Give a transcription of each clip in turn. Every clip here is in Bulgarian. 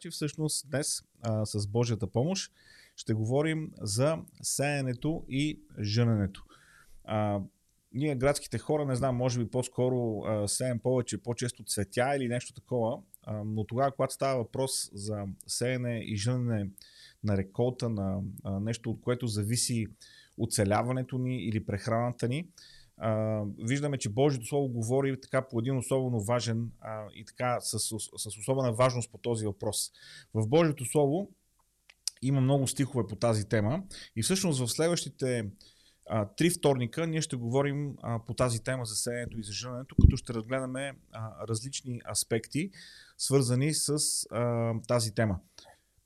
че всъщност днес а, с Божията помощ ще говорим за сеенето и жъненето. А, ние, градските хора, не знам, може би по-скоро а, сеем повече, по-често цветя или нещо такова, а, но тогава, когато става въпрос за сеене и жънене на реколта, на а, нещо, от което зависи оцеляването ни или прехраната ни, а, виждаме, че Божието Слово говори така по един особено важен а, и така с, с, особена важност по този въпрос. В Божието Слово има много стихове по тази тема и всъщност в следващите а, три вторника ние ще говорим а, по тази тема за сеенето и за жъненето, като ще разгледаме а, различни аспекти, свързани с а, тази тема.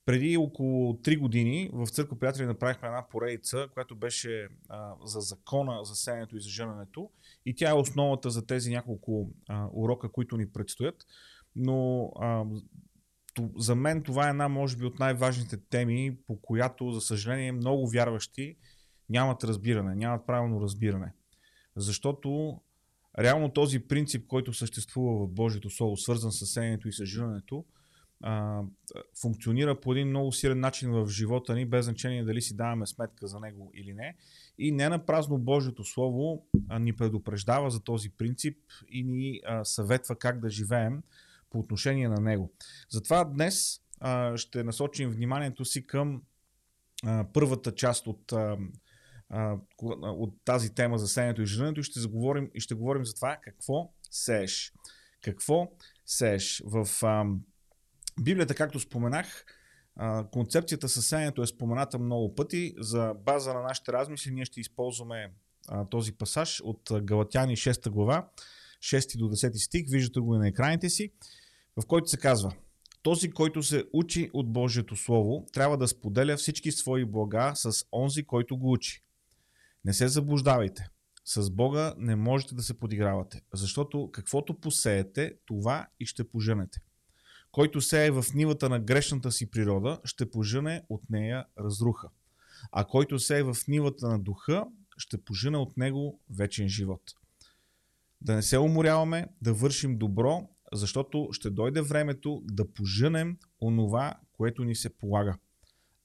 Преди около 3 години в Църква Приятели направихме една поредица, която беше а, за закона за сеенето и за жъненето и тя е основата за тези няколко а, урока, които ни предстоят. Но а, за мен това е една, може би, от най-важните теми, по която, за съжаление, много вярващи нямат разбиране, нямат правилно разбиране. Защото реално този принцип, който съществува в Божието Слово, свързан с сеенето и съжирането, функционира по един много силен начин в живота ни, без значение дали си даваме сметка за него или не. И не на празно Божието Слово а, ни предупреждава за този принцип и ни а, съветва как да живеем по отношение на него. Затова днес а, ще насочим вниманието си към а, първата част от а, от тази тема за сеенето и женето и ще, заговорим, и ще говорим за това какво сееш. Какво сееш? В а, Библията, както споменах, концепцията със сеенето е спомената много пъти. За база на нашите размисли ние ще използваме този пасаж от Галатяни 6 глава, 6 до 10 стих, виждате го и на екраните си, в който се казва този, който се учи от Божието Слово, трябва да споделя всички свои блага с онзи, който го учи. Не се заблуждавайте. С Бога не можете да се подигравате, защото каквото посеете, това и ще поженете. Който сее в нивата на грешната си природа, ще пожене от нея разруха. А който сее в нивата на духа, ще пожене от него вечен живот. Да не се уморяваме, да вършим добро, защото ще дойде времето да поженем онова, което ни се полага.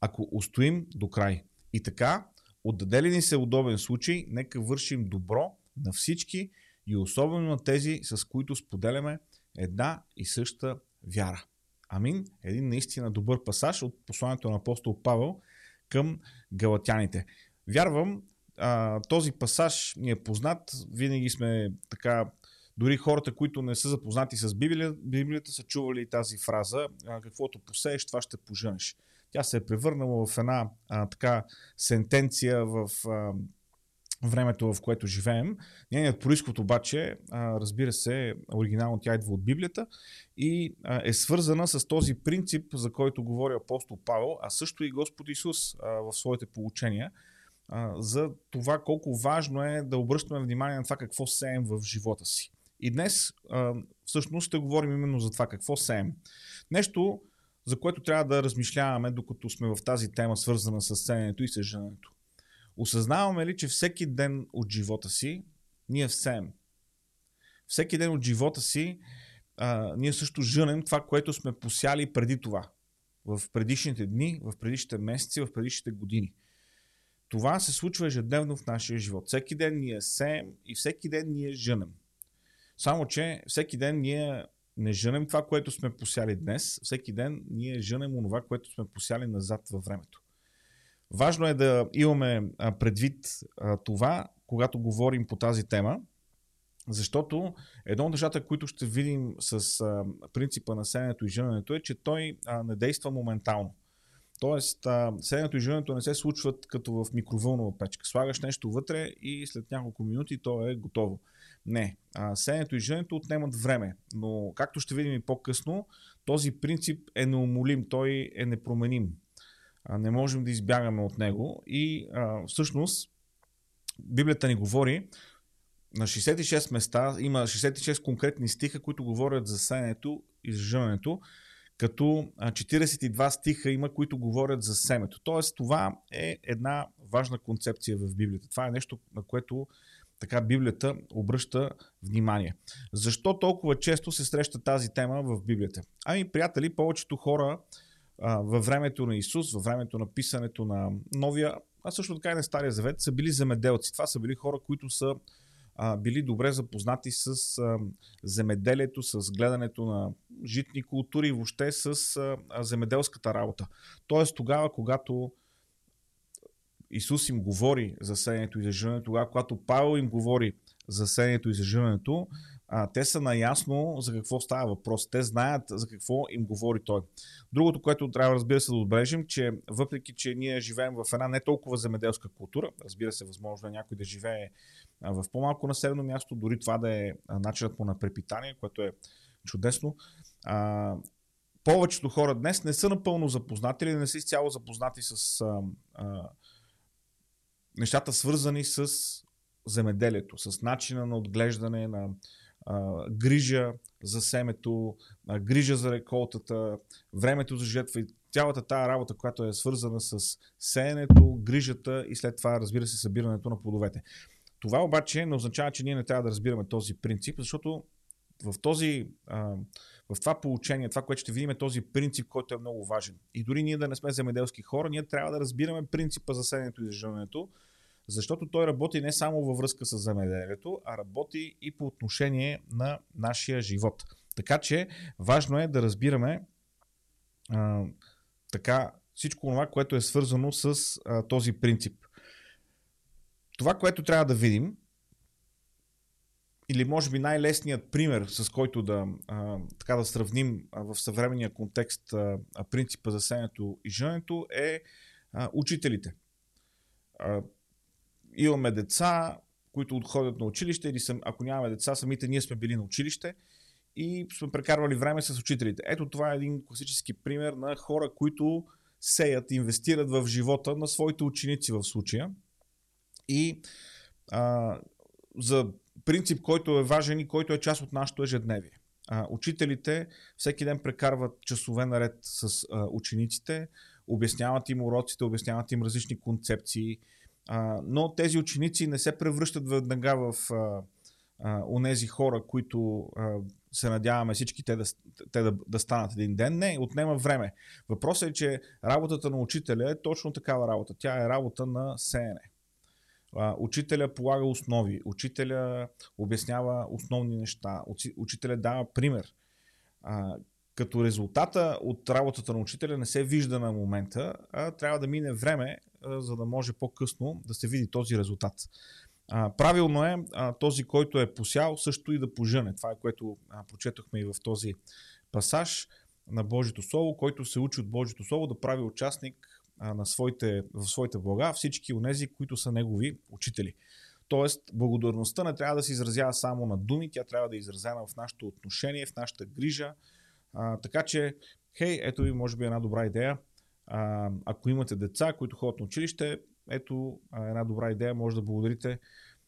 Ако устоим до край. И така, Отдаде ни се удобен случай, нека вършим добро на всички и особено на тези, с които споделяме една и съща вяра. Амин. Един наистина добър пасаж от посланието на апостол Павел към галатяните. Вярвам, този пасаж ни е познат. Винаги сме така дори хората, които не са запознати с Библията, Библията са чували тази фраза каквото посееш, това ще поженеш. Тя се е превърнала в една а, така сентенция в а, времето, в което живеем. Нейният происход обаче, разбира се, оригинално тя идва от Библията и е свързана с този принцип, за който говори апостол Павел, а също и Господ Исус в своите получения, за това колко важно е да обръщаме внимание на това какво сеем в живота си. И днес всъщност ще говорим именно за това какво сеем. Нещо, за което трябва да размишляваме, докато сме в тази тема, свързана с сценето и съженето. Осъзнаваме ли, че всеки ден от живота си ние всеем? Всеки ден от живота си а, ние също жънем това, което сме посяли преди това. В предишните дни, в предишните месеци, в предишните години. Това се случва ежедневно в нашия живот. Всеки ден ние сеем и всеки ден ние жънем. Само, че всеки ден ние не жънем това, което сме посяли днес. Всеки ден ние жънем онова, което сме посяли назад във времето. Важно е да имаме предвид това, когато говорим по тази тема, защото едно от нещата, които ще видим с принципа на сенето и жъненето е, че той не действа моментално. Тоест, седенето и жъненето не се случват като в микровълнова печка. Слагаш нещо вътре и след няколко минути то е готово. Не. А, сеенето и женето отнемат време, но както ще видим и по-късно, този принцип е неумолим, той е непроменим. Не можем да избягаме от него и а, всъщност Библията ни говори на 66 места, има 66 конкретни стиха, които говорят за сеенето и за жъненето, като 42 стиха има, които говорят за семето. Тоест, това е една важна концепция в Библията. Това е нещо, на което така Библията обръща внимание. Защо толкова често се среща тази тема в Библията? Ами, приятели, повечето хора а, във времето на Исус, във времето на писането на Новия, а също така и на Стария Завет, са били земеделци. Това са били хора, които са а, били добре запознати с а, земеделието, с гледането на житни култури въобще с а, земеделската работа. Тоест тогава, когато Исус им говори за сеенето и за жирането, тогава, когато Павел им говори за сеенето и за жирането, а, те са наясно за какво става въпрос. Те знаят за какво им говори той. Другото, което трябва разбира се да отбележим, че въпреки, че ние живеем в една не толкова земеделска култура, разбира се, възможно е някой да живее в по-малко населено място, дори това да е начинът му на препитание, което е чудесно. А, повечето хора днес не са напълно запознати или не са изцяло запознати с а, а, нещата свързани с земеделието, с начина на отглеждане, на грижа за семето, грижа за реколтата, времето за жетва и цялата тая работа, която е свързана с сеенето, грижата и след това, разбира се, събирането на плодовете. Това обаче не означава, че ние не трябва да разбираме този принцип, защото в, този, в това получение, това, което ще видим е този принцип, който е много важен. И дори ние да не сме земеделски хора, ние трябва да разбираме принципа за седенето и заживането, защото той работи не само във връзка с земеделието, а работи и по отношение на нашия живот. Така че важно е да разбираме а, така всичко това, което е свързано с а, този принцип. Това, което трябва да видим, или може би най-лесният пример, с който да, а, така да сравним а, в съвременния контекст а, принципа за сенето и женето е а, учителите. А, имаме деца, които отходят на училище или съм, ако нямаме деца, самите ние сме били на училище и сме прекарвали време с учителите. Ето това е един класически пример на хора, които сеят, инвестират в живота на своите ученици в случая. И а, за принцип, който е важен и който е част от нашето ежедневие. А, учителите всеки ден прекарват часове наред с а, учениците, обясняват им уроците, обясняват им различни концепции, а, но тези ученици не се превръщат веднага в а, а, онези хора, които а, се надяваме всички те, да, те да, да станат един ден. Не, отнема време. Въпросът е, че работата на учителя е точно такава работа. Тя е работа на сеене. Учителя полага основи, учителя обяснява основни неща, учителя дава пример. Като резултата от работата на учителя не се вижда на момента, а трябва да мине време, за да може по-късно да се види този резултат. Правилно е този, който е посял, също и да пожъне. Това е което прочетохме и в този пасаж на Божието Слово, който се учи от Божието Слово да прави участник на своите, в своите блага всички от тези, които са негови учители. Тоест, благодарността не трябва да се изразява само на думи, тя трябва да е изразена в нашето отношение, в нашата грижа. А, така че, хей, ето ви може би една добра идея. А, ако имате деца, които ходят на училище, ето една добра идея, може да благодарите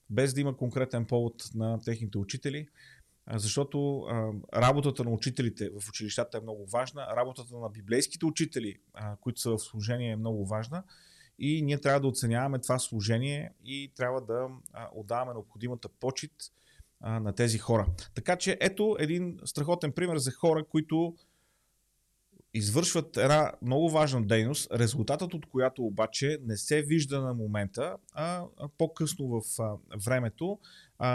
без да има конкретен повод на техните учители защото а, работата на учителите в училищата е много важна, работата на библейските учители, а, които са в служение е много важна и ние трябва да оценяваме това служение и трябва да а, отдаваме необходимата почет а, на тези хора. Така че ето един страхотен пример за хора, които извършват една много важна дейност, резултатът от която обаче не се вижда на момента, а по-късно в времето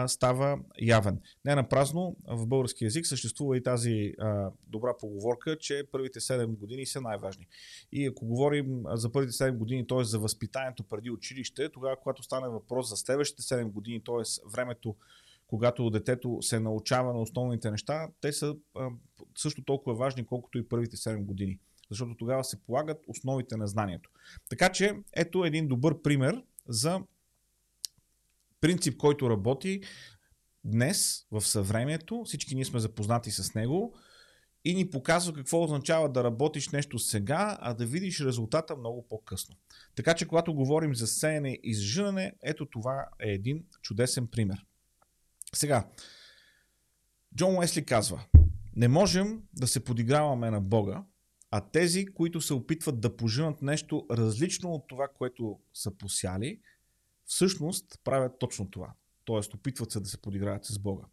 става явен. Не на празно, в български язик съществува и тази добра поговорка, че първите 7 години са най-важни. И ако говорим за първите 7 години, т.е. за възпитанието преди училище, тогава, когато стане въпрос за следващите 7 години, т.е. времето, когато детето се научава на основните неща, те са а, също толкова важни, колкото и първите 7 години. Защото тогава се полагат основите на знанието. Така че, ето един добър пример за принцип, който работи днес в съвремието, всички ние сме запознати с него и ни показва какво означава да работиш нещо сега, а да видиш резултата много по-късно. Така че, когато говорим за сеяне и зажиране, ето това е един чудесен пример. Сега, Джон Уесли казва, не можем да се подиграваме на Бога, а тези, които се опитват да пожинат нещо различно от това, което са посяли, всъщност правят точно това. Тоест, опитват се да се подиграят с Бога.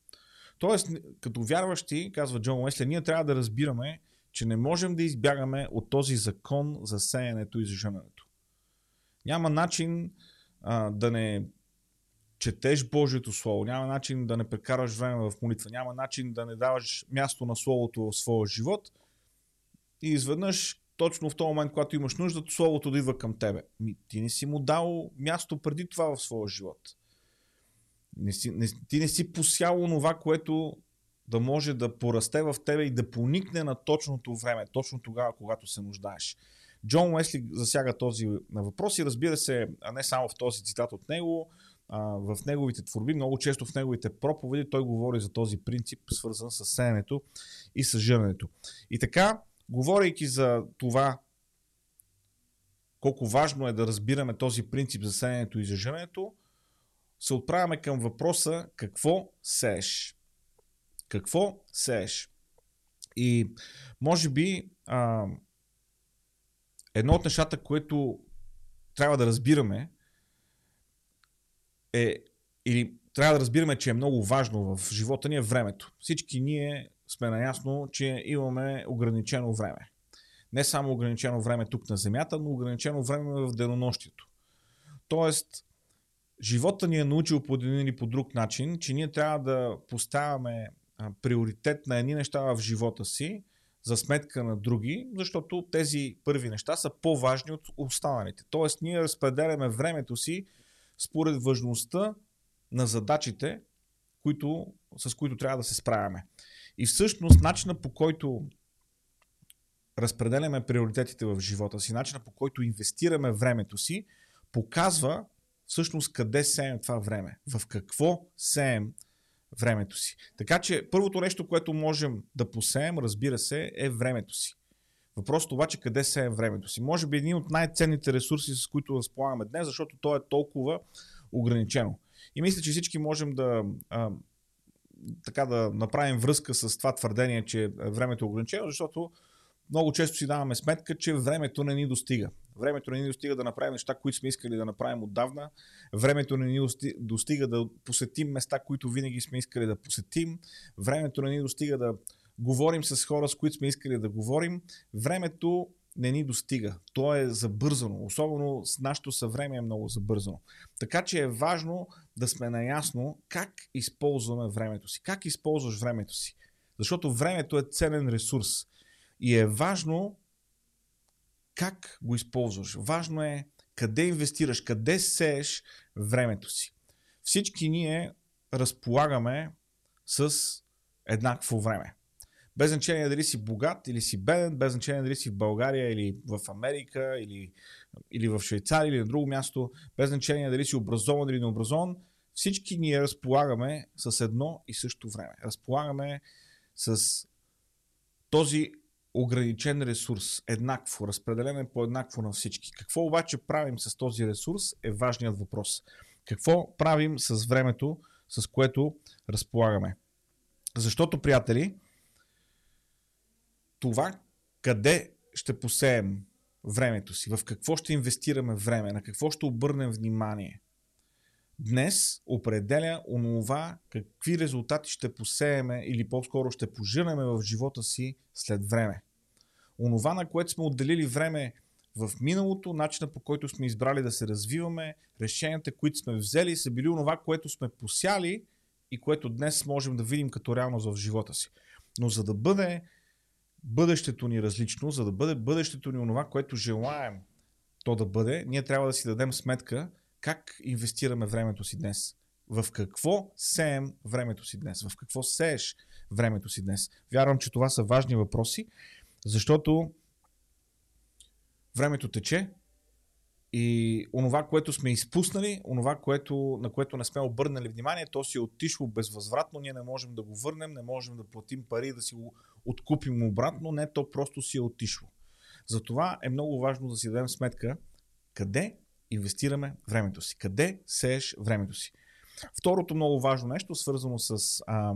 Тоест, като вярващи, казва Джон Уесли, ние трябва да разбираме, че не можем да избягаме от този закон за сеянето и за жъненето. Няма начин а, да не четеш Божието Слово, няма начин да не прекараш време в молитва, няма начин да не даваш място на Словото в своя живот и изведнъж, точно в този момент, когато имаш нужда, Словото да идва към тебе. Ти не си му дал място преди това в своя живот. Не си, не, ти не си посял това, което да може да порасте в тебе и да поникне на точното време, точно тогава, когато се нуждаеш. Джон Уесли засяга този въпрос и разбира се, не само в този цитат от него, а, в неговите творби, много често в неговите проповеди той говори за този принцип, свързан с сеенето и с жърнето. И така, говорейки за това, колко важно е да разбираме този принцип за сеенето и за жърнето, се отправяме към въпроса какво сееш. Какво сееш? И може би а, едно от нещата, което трябва да разбираме е, или трябва да разбираме, че е много важно в живота ни е времето. Всички ние сме наясно, че имаме ограничено време. Не само ограничено време тук на Земята, но ограничено време в денонощието. Тоест, живота ни е научил по един или по друг начин, че ние трябва да поставяме приоритет на едни неща в живота си, за сметка на други, защото тези първи неща са по-важни от останалите. Тоест, ние разпределяме времето си според важността на задачите, които, с които трябва да се справяме. И всъщност, начина по който разпределяме приоритетите в живота си, начина по който инвестираме времето си, показва всъщност къде сеем това време, в какво сеем времето си. Така че първото нещо, което можем да посеем, разбира се, е времето си. Въпросът обаче къде се е времето си. Може би един от най-ценните ресурси, с които разполагаме днес, защото то е толкова ограничено. И мисля, че всички можем да, а, така да направим връзка с това твърдение, че времето е ограничено, защото много често си даваме сметка, че времето не ни достига. Времето не ни достига да направим неща, които сме искали да направим отдавна. Времето не ни достига да посетим места, които винаги сме искали да посетим. Времето не ни достига да говорим с хора, с които сме искали да говорим. Времето не ни достига. То е забързано. Особено с нашето съвремие е много забързано. Така че е важно да сме наясно как използваме времето си. Как използваш времето си. Защото времето е ценен ресурс. И е важно как го използваш. Важно е къде инвестираш, къде сееш времето си. Всички ние разполагаме с еднакво време. Без значение дали си богат или си беден, без значение дали си в България или в Америка или, или в Швейцария или на друго място, без значение дали си образован или необразован, всички ние разполагаме с едно и също време. Разполагаме с този ограничен ресурс, еднакво, разпределен е по еднакво на всички. Какво обаче правим с този ресурс е важният въпрос. Какво правим с времето, с което разполагаме? Защото, приятели, това къде ще посеем времето си, в какво ще инвестираме време, на какво ще обърнем внимание. Днес определя онова какви резултати ще посееме или по-скоро ще пожираме в живота си след време. Онова, на което сме отделили време в миналото, начина по който сме избрали да се развиваме, решенията, които сме взели, са били онова, което сме посяли и което днес можем да видим като реалност в живота си. Но за да бъде бъдещето ни различно, за да бъде бъдещето ни онова, което желаем то да бъде, ние трябва да си дадем сметка как инвестираме времето си днес. В какво сеем времето си днес? В какво сееш времето си днес? Вярвам, че това са важни въпроси, защото времето тече, и онова, което сме изпуснали, онова, което, на което не сме обърнали внимание, то си е отишло безвъзвратно, ние не можем да го върнем, не можем да платим пари, да си го откупим обратно, не, то просто си е отишло. Затова е много важно да си дадем сметка къде инвестираме времето си, къде сееш времето си. Второто много важно нещо, свързано с а,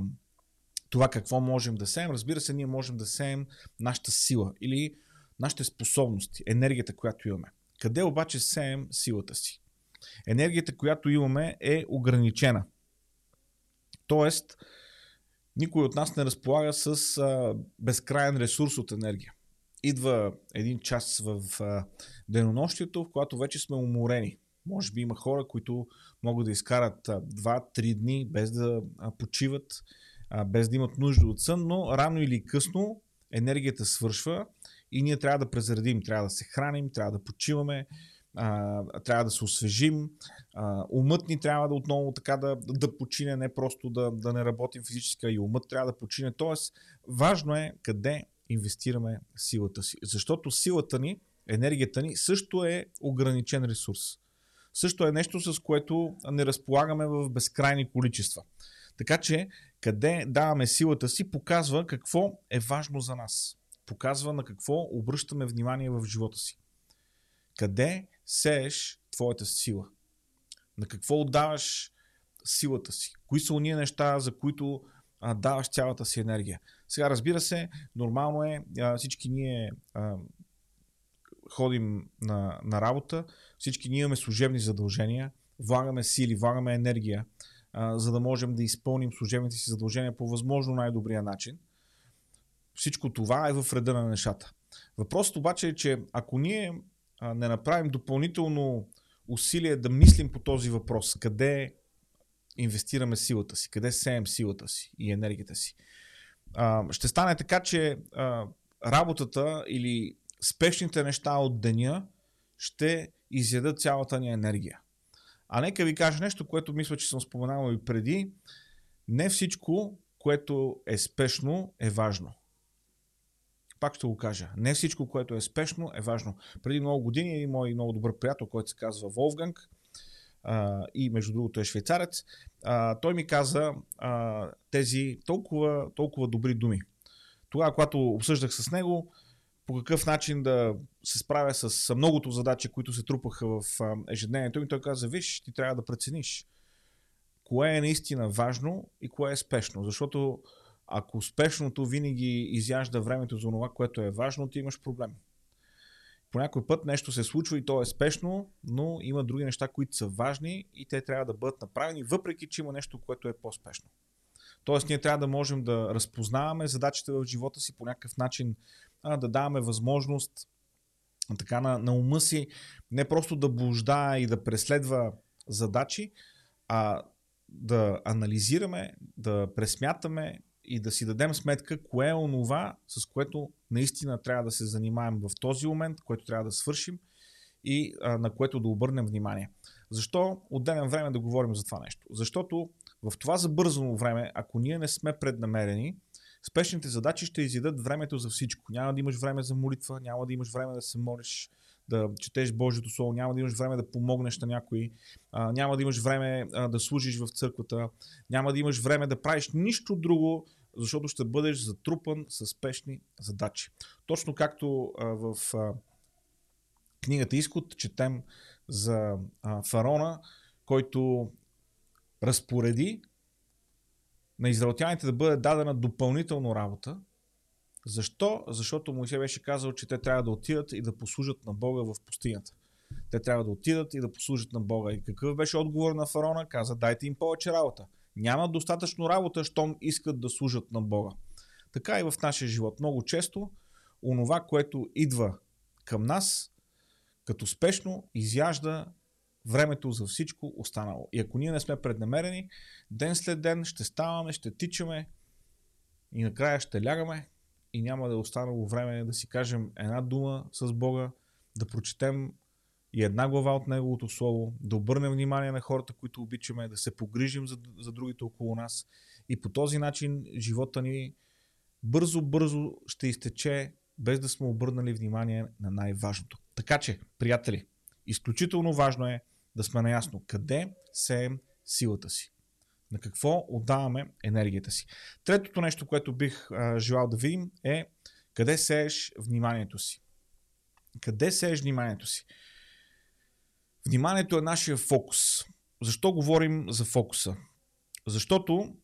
това какво можем да сеем, разбира се, ние можем да сеем нашата сила или нашите способности, енергията, която имаме. Къде обаче сеем силата си? Енергията, която имаме е ограничена. Тоест, никой от нас не разполага с а, безкрайен ресурс от енергия. Идва един час в а, денонощието, в когато вече сме уморени. Може би има хора, които могат да изкарат 2-3 дни без да почиват, без да имат нужда от сън, но рано или късно енергията свършва и ние трябва да презаредим, трябва да се храним, трябва да почиваме, а, трябва да се освежим, а, умът ни трябва да отново така да, да почине, не просто да, да не работим физически, а и умът трябва да почине. Тоест, важно е къде инвестираме силата си. Защото силата ни, енергията ни също е ограничен ресурс. Също е нещо, с което не разполагаме в безкрайни количества. Така че, къде даваме силата си, показва какво е важно за нас. Показва на какво обръщаме внимание в живота си. Къде сееш твоята сила? На какво отдаваш силата си? Кои са уния неща, за които а, даваш цялата си енергия? Сега, разбира се, нормално е а, всички ние а, ходим на, на работа, всички ние имаме служебни задължения, влагаме сили, влагаме енергия, а, за да можем да изпълним служебните си задължения по възможно най-добрия начин. Всичко това е в реда на нещата. Въпросът обаче е, че ако ние не направим допълнително усилие да мислим по този въпрос, къде инвестираме силата си, къде сеем силата си и енергията си, ще стане така, че работата или спешните неща от деня ще изядат цялата ни енергия. А нека ви кажа нещо, което мисля, че съм споменавал и преди. Не всичко, което е спешно, е важно. Пак ще го кажа. Не всичко, което е спешно, е важно. Преди много години един мой много добър приятел, който се казва Волфганг, и между другото е швейцарец, а, той ми каза а, тези толкова, толкова добри думи. Тогава, когато обсъждах с него, по какъв начин да се справя с многото задачи, които се трупаха в ежедневието ми, той каза, виж, ти трябва да прецениш кое е наистина важно и кое е спешно. Защото ако спешното винаги изяжда времето за това, което е важно, ти имаш проблем. По някой път нещо се случва и то е спешно, но има други неща, които са важни и те трябва да бъдат направени, въпреки че има нещо, което е по-спешно. Тоест, ние трябва да можем да разпознаваме задачите в живота си по някакъв начин, да даваме възможност така на, на ума си не просто да блужда и да преследва задачи, а да анализираме, да пресмятаме и да си дадем сметка кое е онова, с което наистина трябва да се занимаем в този момент, което трябва да свършим и а, на което да обърнем внимание. Защо отделям време да говорим за това нещо? Защото в това забързано време, ако ние не сме преднамерени, спешните задачи ще изядат времето за всичко. Няма да имаш време за молитва, няма да имаш време да се молиш, да четеш Божието Слово, няма да имаш време да помогнеш на някой, а, няма да имаш време а, да служиш в църквата, няма да имаш време да правиш нищо друго, защото ще бъдеш затрупан с спешни задачи. Точно както в книгата Изход четем за а, фараона, който разпореди на израелтяните да бъде дадена допълнително работа. Защо? Защото Моисей беше казал, че те трябва да отидат и да послужат на Бога в пустинята. Те трябва да отидат и да послужат на Бога. И какъв беше отговор на фараона? Каза, дайте им повече работа. Няма достатъчно работа, щом искат да служат на Бога. Така и в нашия живот. Много често онова, което идва към нас, като спешно изяжда времето за всичко останало. И ако ние не сме преднамерени, ден след ден ще ставаме, ще тичаме и накрая ще лягаме и няма да е останало време да си кажем една дума с Бога, да прочетем и една глава от Неговото Слово, да обърнем внимание на хората, които обичаме, да се погрижим за, за другите около нас и по този начин живота ни бързо-бързо ще изтече, без да сме обърнали внимание на най-важното. Така че, приятели, изключително важно е да сме наясно къде сеем силата си. На какво отдаваме енергията си. Третото нещо, което бих а, желал да видим е къде сееш вниманието си. Къде сееш вниманието си? Вниманието е нашия фокус. Защо говорим за фокуса? Защото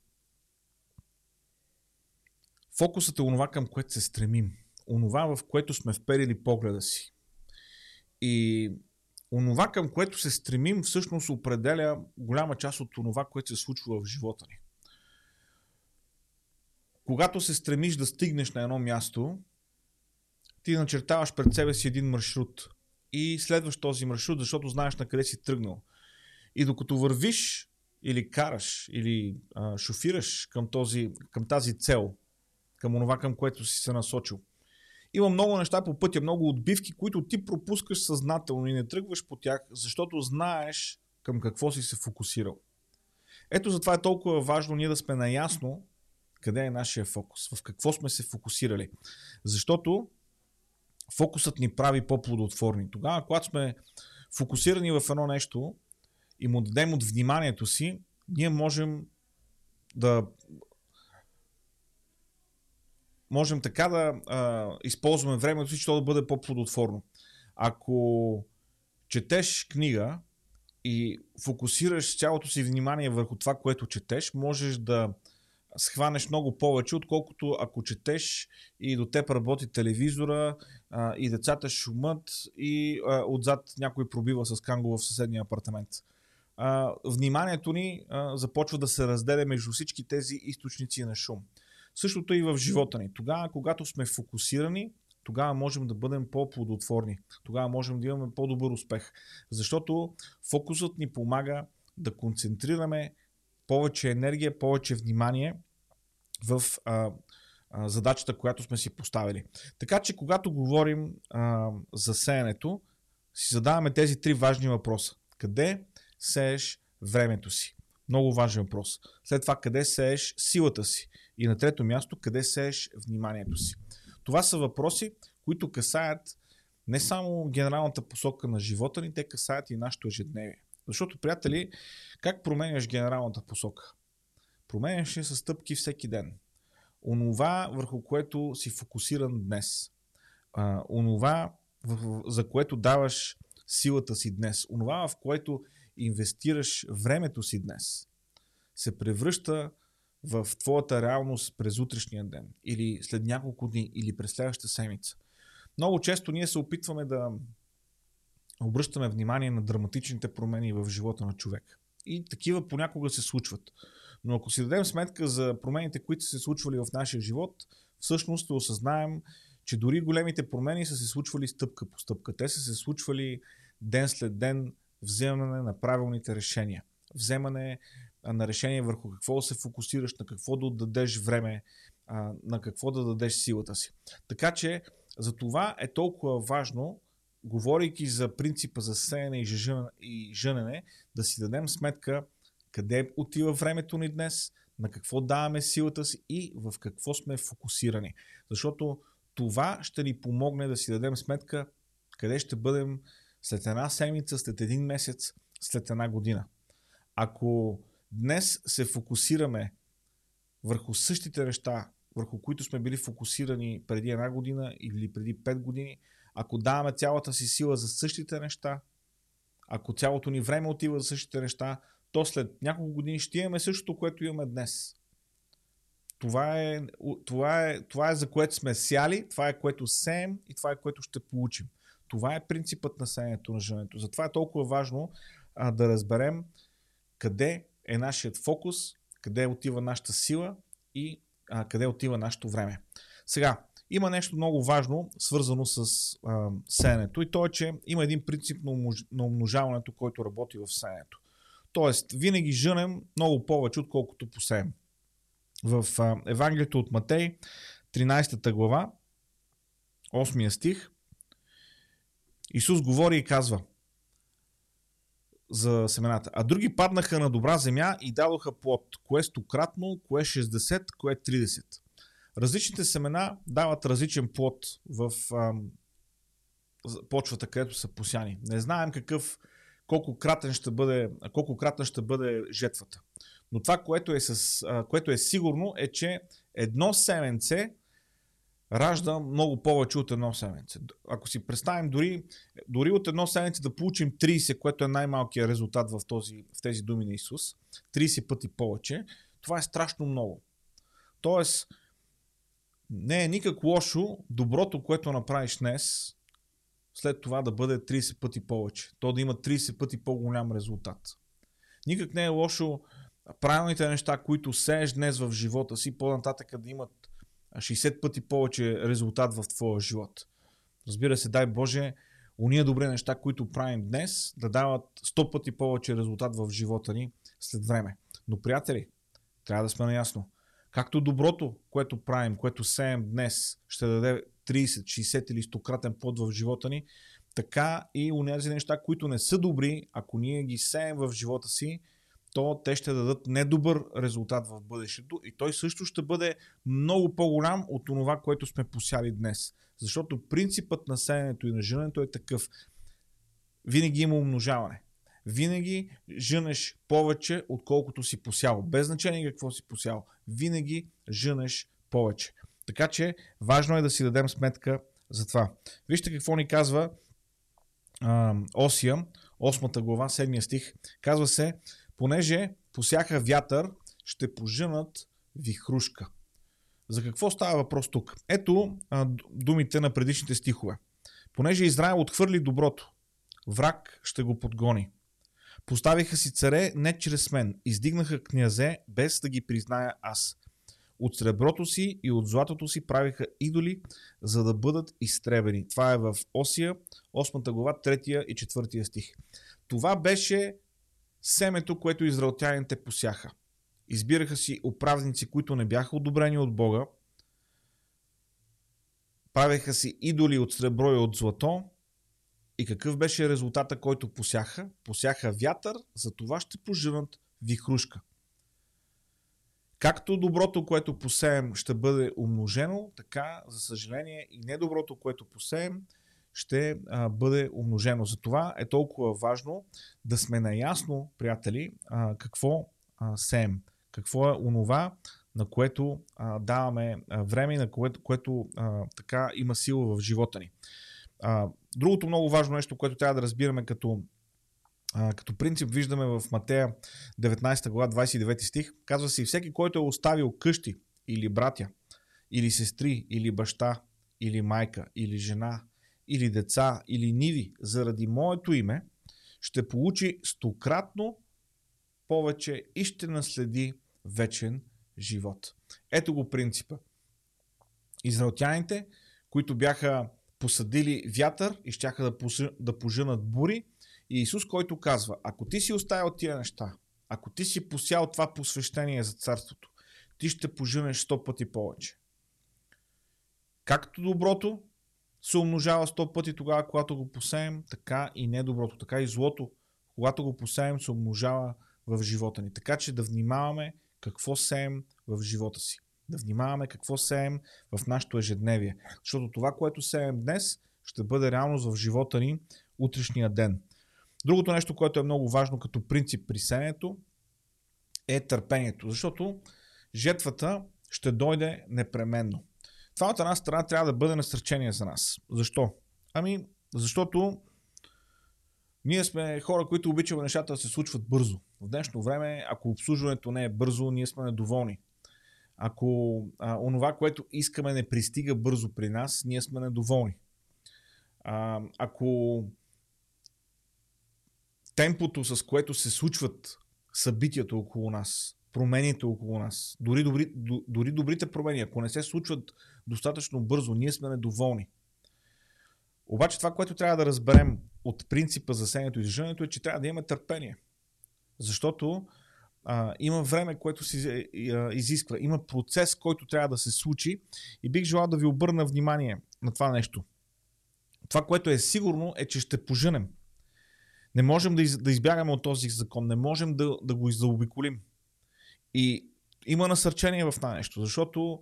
фокусът е онова към което се стремим. Онова, в което сме вперили погледа си. И онова, към което се стремим, всъщност определя голяма част от онова, което се случва в живота ни. когато се стремиш да стигнеш на едно място, ти начертаваш пред себе си един маршрут и следваш този маршрут, защото знаеш на къде си тръгнал. И докато вървиш или караш, или а, шофираш към, този, към тази цел, към онова, към което си се насочил, има много неща по пътя, много отбивки, които ти пропускаш съзнателно и не тръгваш по тях, защото знаеш към какво си се фокусирал. Ето затова е толкова важно ние да сме наясно къде е нашия фокус, в какво сме се фокусирали. Защото фокусът ни прави по-плодотворни. Тогава, когато сме фокусирани в едно нещо и му дадем от вниманието си, ние можем да можем така да а, използваме времето си, че то да бъде по-плодотворно. Ако четеш книга и фокусираш цялото си внимание върху това, което четеш, можеш да схванеш много повече, отколкото ако четеш и до теб работи телевизора а, и децата шумът и а, отзад някой пробива с канго в съседния апартамент. А, вниманието ни а, започва да се разделя между всички тези източници на шум. Същото и в живота ни. Тогава, когато сме фокусирани, тогава можем да бъдем по-плодотворни. Тогава можем да имаме по-добър успех. Защото фокусът ни помага да концентрираме повече енергия, повече внимание в а, а, задачата, която сме си поставили. Така че, когато говорим а, за сеенето, си задаваме тези три важни въпроса. Къде сееш времето си? Много важен въпрос. След това, къде сееш силата си? И на трето място, къде сееш вниманието си? Това са въпроси, които касаят не само генералната посока на живота ни, те касаят и нашето ежедневие. Защото, приятели, как променяш генералната посока? Променяш я с стъпки всеки ден. Онова, върху което си фокусиран днес. Онова, за което даваш силата си днес. Онова, в което инвестираш времето си днес, се превръща в твоята реалност през утрешния ден, или след няколко дни, или през следващата седмица. Много често ние се опитваме да обръщаме внимание на драматичните промени в живота на човек. И такива понякога се случват. Но ако си дадем сметка за промените, които са се случвали в нашия живот, всъщност осъзнаем, че дори големите промени са се случвали стъпка по стъпка. Те са се случвали ден след ден, вземане на правилните решения. Вземане на решение върху какво се фокусираш, на какво да отдадеш време, на какво да дадеш силата си. Така че за това е толкова важно, говорейки за принципа за сеяне и жънене, да си дадем сметка къде отива времето ни днес, на какво даваме силата си и в какво сме фокусирани. Защото това ще ни помогне да си дадем сметка къде ще бъдем след една седмица, след един месец, след една година. Ако днес се фокусираме върху същите неща, върху които сме били фокусирани преди една година или преди 5 години, ако даваме цялата си сила за същите неща, ако цялото ни време отива за същите неща, то след няколко години ще имаме същото, което имаме днес. Това е, това, е, това е за което сме сяли, това е което сеем и това е което ще получим. Това е принципът на сеенето на женето. Затова е толкова важно а, да разберем къде е нашият фокус, къде отива нашата сила и а, къде отива нашето време. Сега, има нещо много важно, свързано с а, сеенето и то е, че има един принцип на, умнож... на умножаването, който работи в сеенето. Тоест, винаги жънем много повече, отколкото посеем. В а, Евангелието от Матей, 13 глава, 8 стих, Исус говори и казва за семената. А други паднаха на добра земя и дадоха плод, кое стократно, кое 60, кое 30. Различните семена дават различен плод в а, почвата, където са посяни. Не знаем какъв, колко кратен ще бъде, колко кратен ще бъде жетвата. Но това, което е, с, което е сигурно, е, че едно семенце ражда много повече от едно семенце. Ако си представим дори, дори от едно семенце да получим 30, което е най-малкият резултат в, този, в тези думи на Исус, 30 пъти повече, това е страшно много. Тоест, не е никак лошо доброто, което направиш днес, след това да бъде 30 пъти повече. То да има 30 пъти по-голям резултат. Никак не е лошо правилните неща, които сееш днес в живота си, по-нататък да имат 60 пъти повече резултат в твоя живот. Разбира се, дай Боже, уния добри неща, които правим днес, да дават 100 пъти повече резултат в живота ни след време. Но, приятели, трябва да сме наясно. Както доброто, което правим, което сеем днес, ще даде 30, 60 или 100 кратен плод в живота ни, така и унези неща, които не са добри, ако ние ги сеем в живота си, то те ще дадат недобър резултат в бъдещето и той също ще бъде много по-голям от това, което сме посяли днес. Защото принципът на сеенето и на жънето е такъв. Винаги има умножаване. Винаги жънеш повече, отколкото си посял. Без значение какво си посял. Винаги жънеш повече. Така че важно е да си дадем сметка за това. Вижте какво ни казва а, Осия, 8 глава, 7 стих. Казва се, понеже посяха вятър, ще пожънат вихрушка. За какво става въпрос тук? Ето а, думите на предишните стихове. Понеже Израел отхвърли доброто, враг ще го подгони. Поставиха си царе не чрез мен, издигнаха князе без да ги призная аз. От среброто си и от златото си правиха идоли, за да бъдат изтребени. Това е в Осия, 8 глава, 3 и 4 стих. Това беше семето, което израелтяните посяха. Избираха си управници, които не бяха одобрени от Бога, правеха си идоли от сребро и от злато. И какъв беше резултата, който посяха? Посяха вятър, за това ще поженат вихрушка. Както доброто, което посеем, ще бъде умножено, така, за съжаление, и недоброто, което посеем, ще а, бъде умножено. Затова е толкова важно да сме наясно, приятели, а, какво а, сеем, какво е онова, на което а, даваме а, време на което, което а, така има сила в живота ни. А, другото много важно нещо, което трябва да разбираме като, а, като принцип, виждаме в Матея 19 глава 29 стих, казва се, всеки, който е оставил къщи или братя, или сестри, или баща, или майка, или жена, или деца, или ниви заради моето име, ще получи стократно повече и ще наследи вечен живот. Ето го принципа. Израелтяните, които бяха посадили вятър и щяха да, да поженат бури, и Исус, който казва, ако ти си оставил тия неща, ако ти си посял това посвещение за царството, ти ще поженеш сто пъти повече. Както доброто, се умножава 100 пъти тогава, когато го посеем, така и недоброто, така и злото, когато го посеем, се умножава в живота ни. Така че да внимаваме какво сеем в живота си. Да внимаваме какво сеем в нашето ежедневие. Защото това, което сеем днес, ще бъде реалност в живота ни утрешния ден. Другото нещо, което е много важно като принцип при сеенето, е търпението. Защото жетвата ще дойде непременно. Това от една страна трябва да бъде насърчение за нас. Защо? Ами, защото ние сме хора, които обичаме нещата да се случват бързо. В днешно време, ако обслужването не е бързо, ние сме недоволни. Ако а, онова, което искаме, не пристига бързо при нас, ние сме недоволни. А, ако темпото, с което се случват събитията около нас, промените около нас, дори, добри, дори добрите промени, ако не се случват достатъчно бързо, ние сме недоволни. Обаче това, което трябва да разберем от принципа за сенето и жънето е, че трябва да имаме търпение. Защото а, има време, което се изисква. Има процес, който трябва да се случи и бих желал да ви обърна внимание на това нещо. Това, което е сигурно, е, че ще поженем. Не можем да, из, да избягаме от този закон, не можем да, да го заобиколим. И има насърчение в това нещо, защото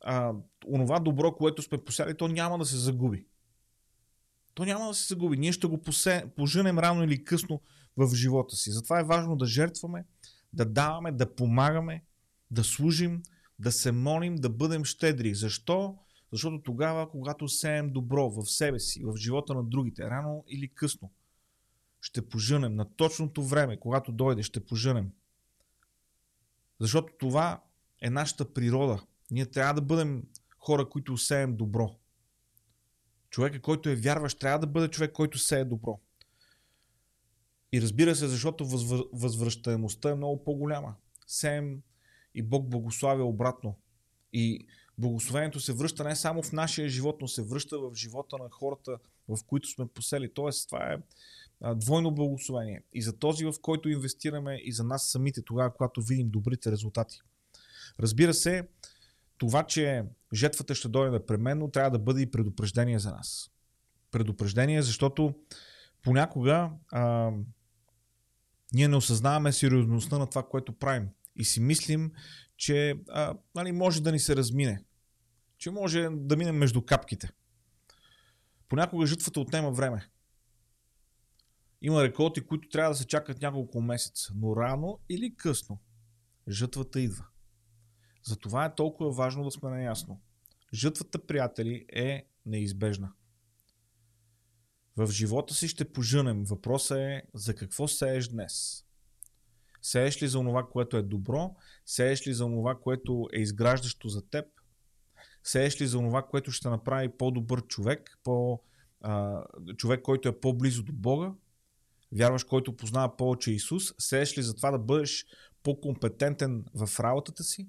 а, онова добро, което сме посяли, то няма да се загуби. То няма да се загуби. Ние ще го посе, поженем рано или късно в живота си. Затова е важно да жертваме, да даваме, да помагаме, да служим, да се молим, да бъдем щедри. Защо? Защото тогава, когато сеем добро в себе си, в живота на другите, рано или късно, ще поженем на точното време, когато дойде, ще поженем. Защото това е нашата природа. Ние трябва да бъдем хора, които сеем добро. Човекът, който е вярващ, трябва да бъде човек, който сее добро. И разбира се, защото възвръщаемостта е много по-голяма. сеем и Бог благославя обратно. И благословението се връща не само в нашия живот, но се връща в живота на хората, в които сме посели. Тоест, това е двойно благословение. И за този, в който инвестираме, и за нас самите, тогава, когато видим добрите резултати. Разбира се, това, че жетвата ще дойде непременно, трябва да бъде и предупреждение за нас. Предупреждение, защото понякога а, ние не осъзнаваме сериозността на това, което правим. И си мислим, че а, нали, може да ни се размине. Че може да минем между капките. Понякога жътвата отнема време. Има реколти, които трябва да се чакат няколко месеца, но рано или късно жътвата идва. Затова е толкова важно да сме наясно. Жътвата, приятели, е неизбежна. В живота си ще пожънем. Въпросът е за какво сееш днес. Сееш ли за това, което е добро? Сееш ли за това, което е изграждащо за теб? Сееш ли за това, което ще направи по-добър човек? По, а, човек, който е по-близо до Бога? Вярваш, който познава повече Исус? Сееш ли за това да бъдеш по-компетентен в работата си?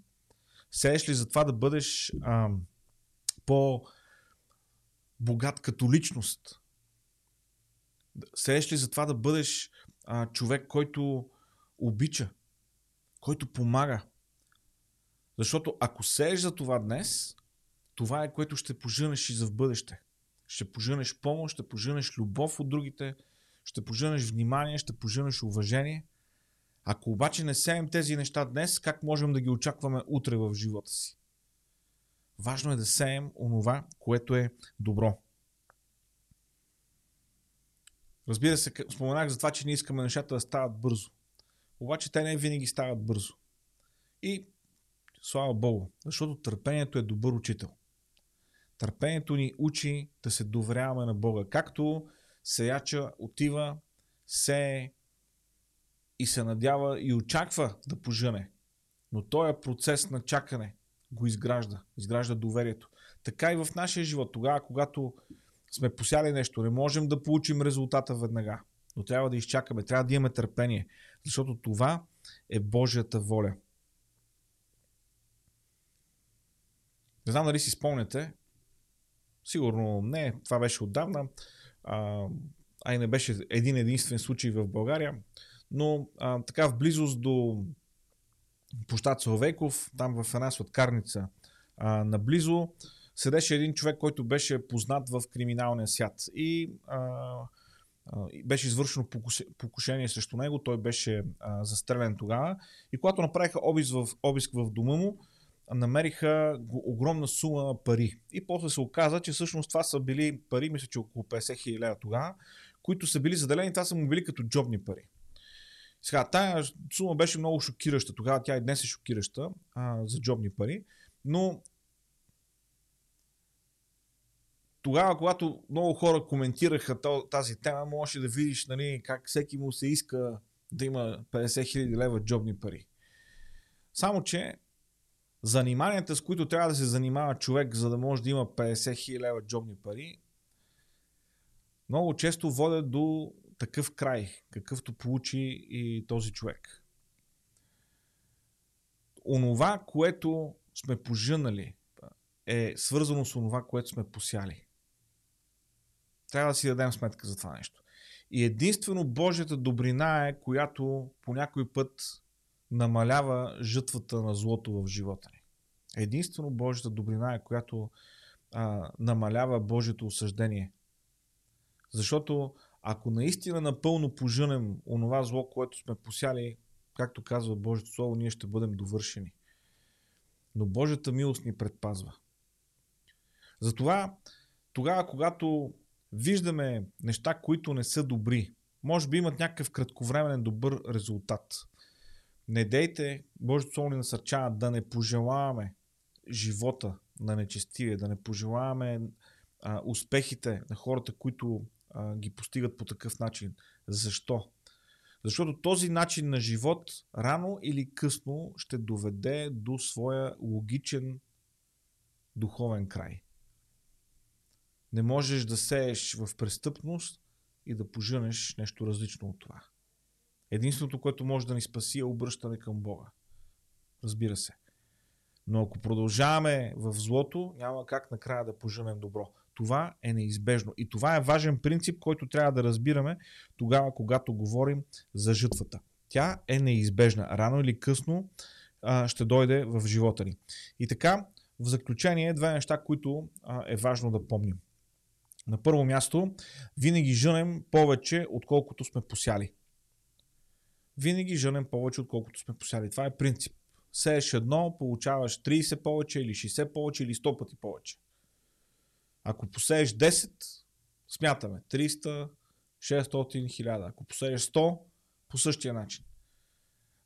Сееш ли за това да бъдеш а, по-богат като личност? Сееш ли за това да бъдеш а, човек, който обича, който помага? Защото ако сееш за това днес, това е което ще поженеш и за в бъдеще. Ще поженеш помощ, ще поженеш любов от другите, ще поженеш внимание, ще поженеш уважение. Ако обаче не сеем тези неща днес, как можем да ги очакваме утре в живота си? Важно е да сеем онова, което е добро. Разбира се, споменах за това, че ние искаме нещата да стават бързо. Обаче те не винаги стават бързо. И слава Богу, защото търпението е добър учител. Търпението ни учи да се доверяваме на Бога. Както сеяча отива, сее и се надява и очаква да пожъне. Но този процес на чакане го изгражда. Изгражда доверието. Така и в нашия живот. Тогава, когато сме посяли нещо, не можем да получим резултата веднага. Но трябва да изчакаме, трябва да имаме търпение. Защото това е Божията воля. Не знам дали си спомняте, сигурно не, това беше отдавна, а, а и не беше един единствен случай в България, но а, така в близост до площад Соловейков, там в една сладкарница наблизо, седеше един човек, който беше познат в криминалния свят и а, беше извършено покушение срещу него, той беше а, застрелен тогава и когато направиха обиск в, обиск в дома му, намериха огромна сума пари. И после се оказа, че всъщност това са били пари, мисля, че около 50 хиляди тогава, които са били заделени, това са му били като джобни пари. Сега, тая сума беше много шокираща. Тогава тя и днес е шокираща а, за джобни пари, но тогава, когато много хора коментираха тази тема, можеше да видиш нали, как всеки му се иска да има 50 000 лева джобни пари. Само, че заниманията, с които трябва да се занимава човек, за да може да има 50 000 лева джобни пари, много често водят до такъв край, какъвто получи и този човек. Онова, което сме пожънали, е свързано с онова, което сме посяли. Трябва да си дадем сметка за това нещо. И единствено Божията добрина е, която по някой път намалява жътвата на злото в живота ни. Единствено Божията добрина е, която а, намалява Божието осъждение. Защото ако наистина напълно пожънем онова зло, което сме посяли, както казва Божието Слово, ние ще бъдем довършени. Но Божията милост ни предпазва. Затова, тогава, когато виждаме неща, които не са добри, може би имат някакъв кратковременен добър резултат. Не дейте, Божието Слово ни насърчава да не пожелаваме живота на нечестивие, да не пожелаваме а, успехите на хората, които а, ги постигат по такъв начин. Защо? Защото този начин на живот рано или късно ще доведе до своя логичен духовен край. Не можеш да сееш в престъпност и да поженеш нещо различно от това. Единственото, което може да ни спаси е обръщане към Бога. разбира се. Но ако продължаваме в злото, няма как накрая да поженем добро. Това е неизбежно. И това е важен принцип, който трябва да разбираме тогава, когато говорим за жътвата. Тя е неизбежна. Рано или късно а, ще дойде в живота ни. И така, в заключение, две неща, които а, е важно да помним. На първо място, винаги жънем повече, отколкото сме посяли. Винаги жънем повече, отколкото сме посяли. Това е принцип. Сееш едно, получаваш 30 повече, или 60 повече, или 100 пъти повече. Ако посееш 10, смятаме 300, 600, 1000. Ако посееш 100, по същия начин.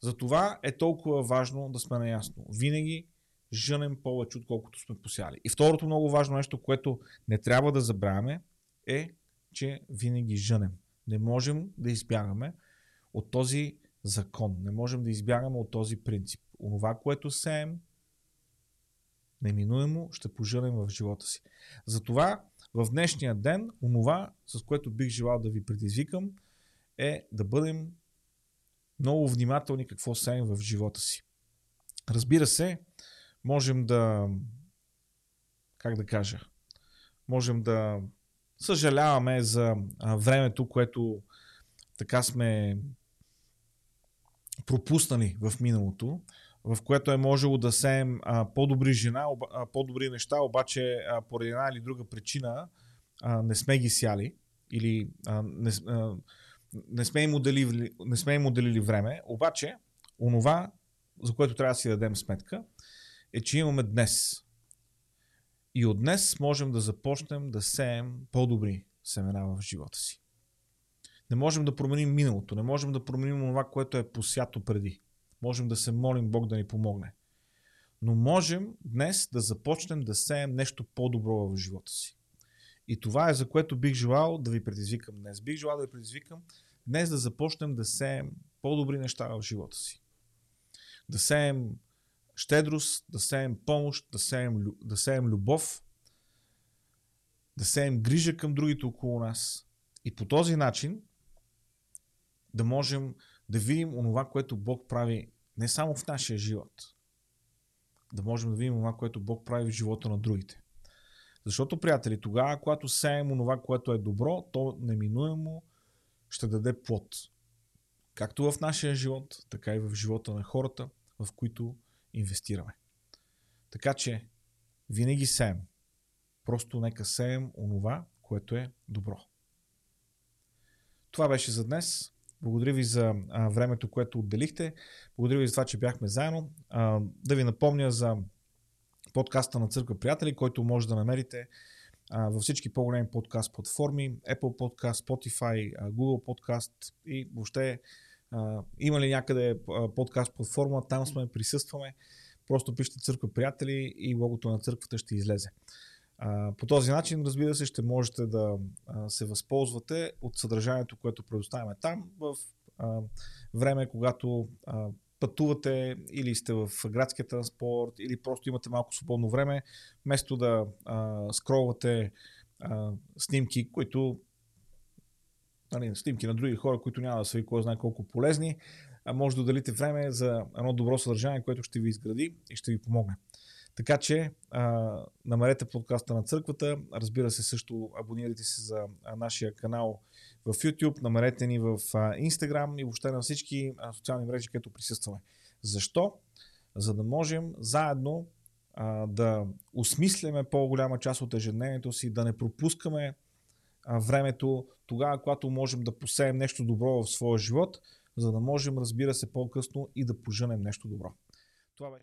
Затова е толкова важно да сме наясно. Винаги жънем повече, отколкото сме посяли. И второто много важно нещо, което не трябва да забравяме, е, че винаги жънем. Не можем да избягаме от този закон. Не можем да избягаме от този принцип. Онова, което сеем, неминуемо ще пожънем в живота си. Затова в днешния ден, онова, с което бих желал да ви предизвикам, е да бъдем много внимателни какво сеем в живота си. Разбира се, можем да, как да кажа, можем да съжаляваме за времето, което така сме пропуснали в миналото, в което е можело да сеем по-добри жена, по-добри неща, обаче а, поради една или друга причина не сме ги сяли или не, не, сме им отделили, не сме им отделили време. Обаче, онова, за което трябва да си дадем сметка, е, че имаме днес. И от днес можем да започнем да сеем по-добри семена в живота си. Не можем да променим миналото, не можем да променим това, което е посято преди. Можем да се молим Бог да ни помогне. Но можем днес да започнем да сеем нещо по-добро в живота си. И това е за което бих желал да ви предизвикам днес. Бих желал да ви предизвикам днес да започнем да сеем по-добри неща в живота си. Да сеем щедрост, да сеем помощ, да сеем, да сеем любов, да сеем грижа към другите около нас. И по този начин да можем да видим онова, което Бог прави не само в нашия живот, да можем да видим това, което Бог прави в живота на другите. Защото, приятели, тогава, когато сеем онова, което е добро, то неминуемо ще даде плод. Както в нашия живот, така и в живота на хората, в които инвестираме. Така че, винаги сеем. Просто нека сеем онова, което е добро. Това беше за днес. Благодаря ви за а, времето, което отделихте. Благодаря ви за това, че бяхме заедно. А, да ви напомня за подкаста на Църква Приятели, който може да намерите а, във всички по-големи подкаст платформи, Apple Podcast, Spotify, Google Podcast и въобще а, има ли някъде подкаст платформа, там сме, присъстваме. Просто пишете Църква Приятели и логото на църквата ще излезе. По този начин, разбира се, ще можете да се възползвате от съдържанието, което предоставяме там в време, когато пътувате или сте в градския транспорт или просто имате малко свободно време, вместо да скролвате снимки, които нали, снимки на други хора, които няма да са ви кой знае колко полезни, може да отделите време за едно добро съдържание, което ще ви изгради и ще ви помогне. Така че а, намерете подкаста на църквата. Разбира се, също абонирайте се за а, нашия канал в YouTube, намерете ни в а, Instagram и въобще на всички а, социални мрежи, където присъстваме. Защо? За да можем заедно а, да осмисляме по-голяма част от ежедневието си, да не пропускаме а, времето тогава, когато можем да посеем нещо добро в своя живот, за да можем, разбира се, по-късно и да поженем нещо добро.